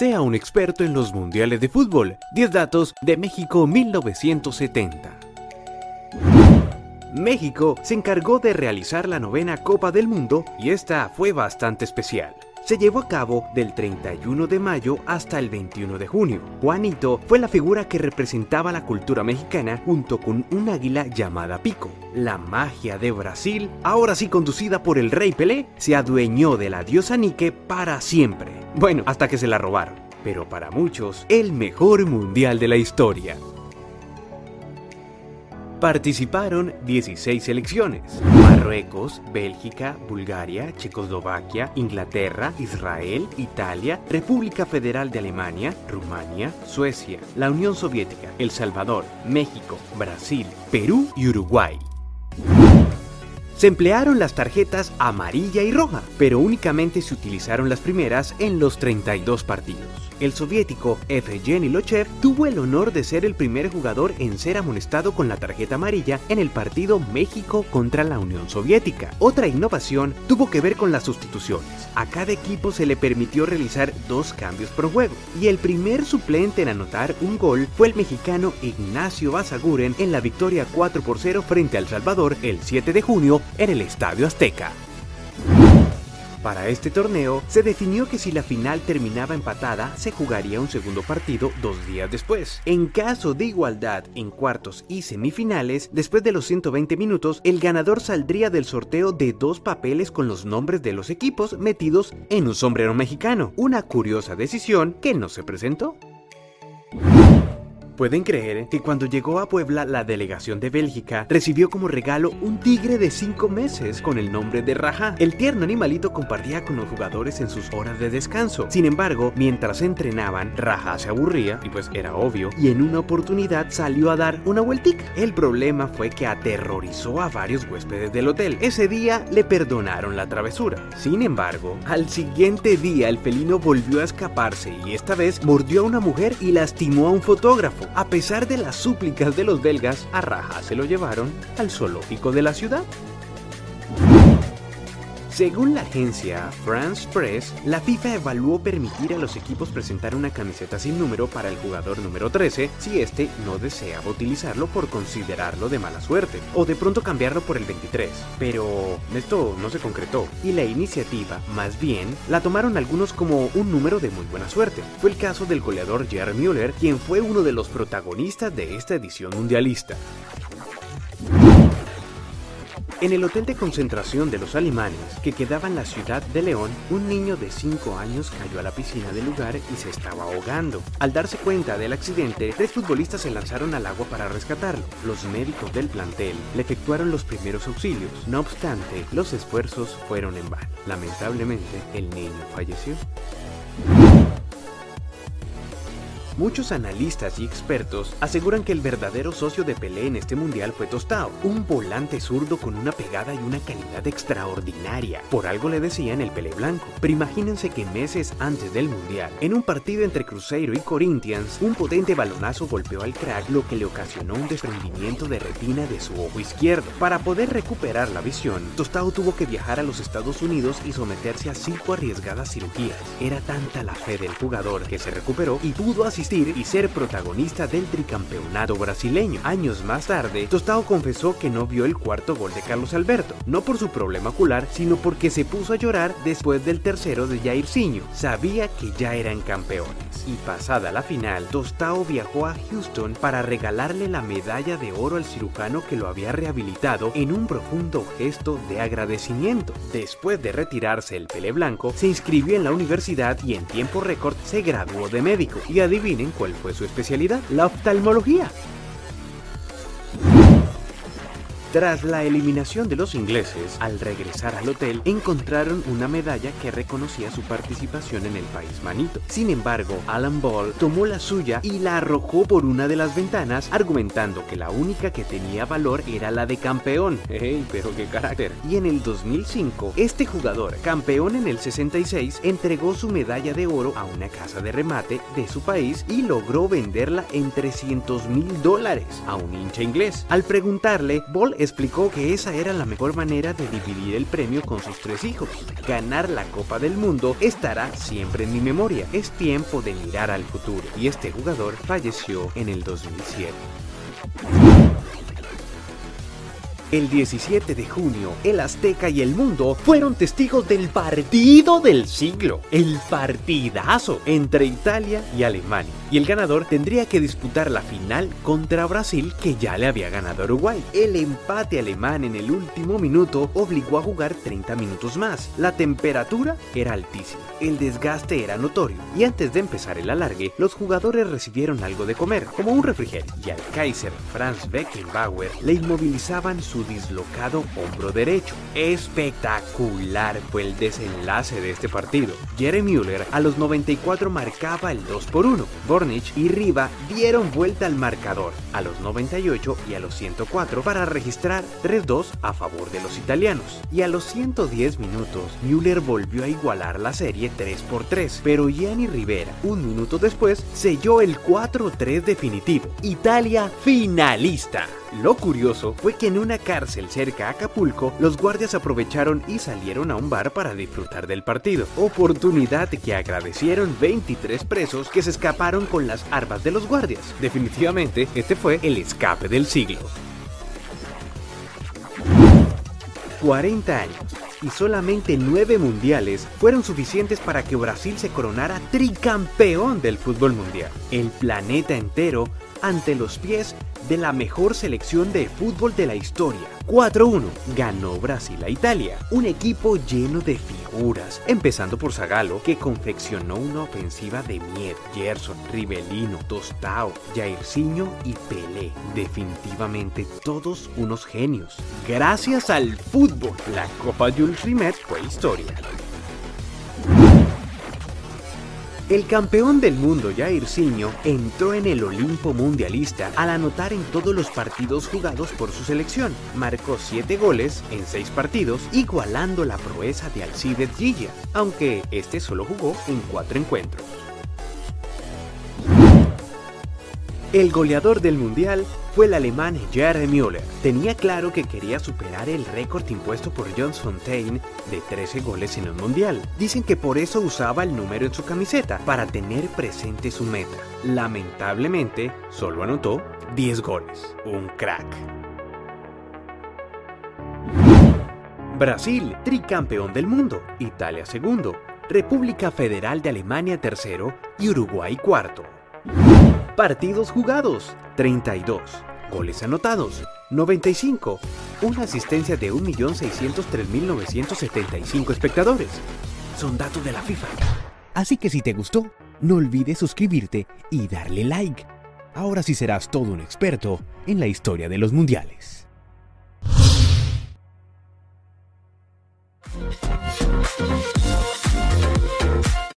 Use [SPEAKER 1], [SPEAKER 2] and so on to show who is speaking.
[SPEAKER 1] Sea un experto en los mundiales de fútbol. 10 datos de México 1970. México se encargó de realizar la novena Copa del Mundo y esta fue bastante especial. Se llevó a cabo del 31 de mayo hasta el 21 de junio. Juanito fue la figura que representaba la cultura mexicana junto con un águila llamada Pico. La magia de Brasil, ahora sí conducida por el rey Pelé, se adueñó de la diosa Nike para siempre. Bueno, hasta que se la robaron. Pero para muchos, el mejor mundial de la historia. Participaron 16 selecciones. Marruecos, Bélgica, Bulgaria, Checoslovaquia, Inglaterra, Israel, Italia, República Federal de Alemania, Rumania, Suecia, la Unión Soviética, El Salvador, México, Brasil, Perú y Uruguay. Se emplearon las tarjetas amarilla y roja, pero únicamente se utilizaron las primeras en los 32 partidos el soviético Evgeny Lochev tuvo el honor de ser el primer jugador en ser amonestado con la tarjeta amarilla en el partido México contra la Unión Soviética. Otra innovación tuvo que ver con las sustituciones. A cada equipo se le permitió realizar dos cambios por juego, y el primer suplente en anotar un gol fue el mexicano Ignacio Basaguren en la victoria 4 por 0 frente al Salvador el 7 de junio en el Estadio Azteca. Para este torneo, se definió que si la final terminaba empatada, se jugaría un segundo partido dos días después. En caso de igualdad en cuartos y semifinales, después de los 120 minutos, el ganador saldría del sorteo de dos papeles con los nombres de los equipos metidos en un sombrero mexicano. Una curiosa decisión que no se presentó. Pueden creer que cuando llegó a Puebla la delegación de Bélgica recibió como regalo un tigre de 5 meses con el nombre de Raja. El tierno animalito compartía con los jugadores en sus horas de descanso. Sin embargo, mientras entrenaban, Raja se aburría, y pues era obvio, y en una oportunidad salió a dar una vueltica. El problema fue que aterrorizó a varios huéspedes del hotel. Ese día le perdonaron la travesura. Sin embargo, al siguiente día el felino volvió a escaparse y esta vez mordió a una mujer y lastimó a un fotógrafo. A pesar de las súplicas de los belgas, a Raja se lo llevaron al zoológico de la ciudad. Según la agencia France Press, la FIFA evaluó permitir a los equipos presentar una camiseta sin número para el jugador número 13 si éste no deseaba utilizarlo por considerarlo de mala suerte, o de pronto cambiarlo por el 23. Pero esto no se concretó, y la iniciativa, más bien, la tomaron algunos como un número de muy buena suerte. Fue el caso del goleador Jerry Müller, quien fue uno de los protagonistas de esta edición mundialista. En el hotel de concentración de los alemanes, que quedaba en la ciudad de León, un niño de 5 años cayó a la piscina del lugar y se estaba ahogando. Al darse cuenta del accidente, tres futbolistas se lanzaron al agua para rescatarlo. Los médicos del plantel le efectuaron los primeros auxilios. No obstante, los esfuerzos fueron en vano. Lamentablemente, el niño falleció. Muchos analistas y expertos aseguran que el verdadero socio de Pelé en este mundial fue Tostao, un volante zurdo con una pegada y una calidad extraordinaria. Por algo le decían el Pelé blanco. Pero imagínense que meses antes del mundial, en un partido entre Cruzeiro y Corinthians, un potente balonazo golpeó al crack, lo que le ocasionó un desprendimiento de retina de su ojo izquierdo. Para poder recuperar la visión, Tostao tuvo que viajar a los Estados Unidos y someterse a cinco arriesgadas cirugías. Era tanta la fe del jugador que se recuperó y pudo asistir y ser protagonista del tricampeonato brasileño. Años más tarde, Tostado confesó que no vio el cuarto gol de Carlos Alberto, no por su problema ocular, sino porque se puso a llorar después del tercero de Jairzinho. Sabía que ya eran campeones. Y pasada la final, Tostao viajó a Houston para regalarle la medalla de oro al cirujano que lo había rehabilitado en un profundo gesto de agradecimiento. Después de retirarse el pele blanco, se inscribió en la universidad y en tiempo récord se graduó de médico. Y adivina cuál fue su especialidad, la oftalmología. Tras la eliminación de los ingleses, al regresar al hotel encontraron una medalla que reconocía su participación en el país manito. Sin embargo, Alan Ball tomó la suya y la arrojó por una de las ventanas, argumentando que la única que tenía valor era la de campeón. ¡Ey, pero qué carácter! Y en el 2005, este jugador, campeón en el 66, entregó su medalla de oro a una casa de remate de su país y logró venderla en 300 mil dólares a un hincha inglés. Al preguntarle, Ball explicó que esa era la mejor manera de dividir el premio con sus tres hijos. Ganar la Copa del Mundo estará siempre en mi memoria. Es tiempo de mirar al futuro. Y este jugador falleció en el 2007. El 17 de junio, el Azteca y el mundo fueron testigos del partido del siglo, el partidazo entre Italia y Alemania. Y el ganador tendría que disputar la final contra Brasil que ya le había ganado Uruguay. El empate alemán en el último minuto obligó a jugar 30 minutos más. La temperatura era altísima, el desgaste era notorio y antes de empezar el alargue, los jugadores recibieron algo de comer, como un refrigerio, y al Kaiser Franz Beckenbauer le inmovilizaban su dislocado hombro derecho. Espectacular fue el desenlace de este partido. Jeremy Müller a los 94 marcaba el 2 por 1. Bornich y Riva dieron vuelta al marcador a los 98 y a los 104 para registrar 3-2 a favor de los italianos. Y a los 110 minutos, Müller volvió a igualar la serie 3 por 3, pero Gianni Rivera, un minuto después, selló el 4-3 definitivo. Italia finalista. Lo curioso fue que en una cárcel cerca a Acapulco, los guardias aprovecharon y salieron a un bar para disfrutar del partido. Oportunidad que agradecieron 23 presos que se escaparon con las armas de los guardias. Definitivamente, este fue el escape del siglo. 40 años y solamente 9 mundiales fueron suficientes para que Brasil se coronara tricampeón del fútbol mundial. El planeta entero ante los pies de la mejor selección de fútbol de la historia. 4-1 ganó Brasil a Italia, un equipo lleno de figuras, empezando por Zagallo, que confeccionó una ofensiva de miedo. Gerson, Rivelino, Tostao, Jairzinho y Pelé, definitivamente todos unos genios. Gracias al fútbol, la Copa Jules Rimet fue historia. El campeón del mundo Jairzinho entró en el Olimpo mundialista al anotar en todos los partidos jugados por su selección. Marcó 7 goles en 6 partidos, igualando la proeza de Alcides Gilla, aunque este solo jugó en 4 encuentros. El goleador del mundial fue el alemán Jeremy Müller. Tenía claro que quería superar el récord impuesto por John Fontaine de 13 goles en un mundial. Dicen que por eso usaba el número en su camiseta, para tener presente su meta. Lamentablemente, solo anotó 10 goles. Un crack. Brasil, tricampeón del mundo. Italia segundo. República Federal de Alemania tercero y Uruguay cuarto. Partidos jugados, 32. Goles anotados, 95. Una asistencia de 1.603.975 espectadores. Son datos de la FIFA. Así que si te gustó, no olvides suscribirte y darle like. Ahora sí serás todo un experto en la historia de los mundiales.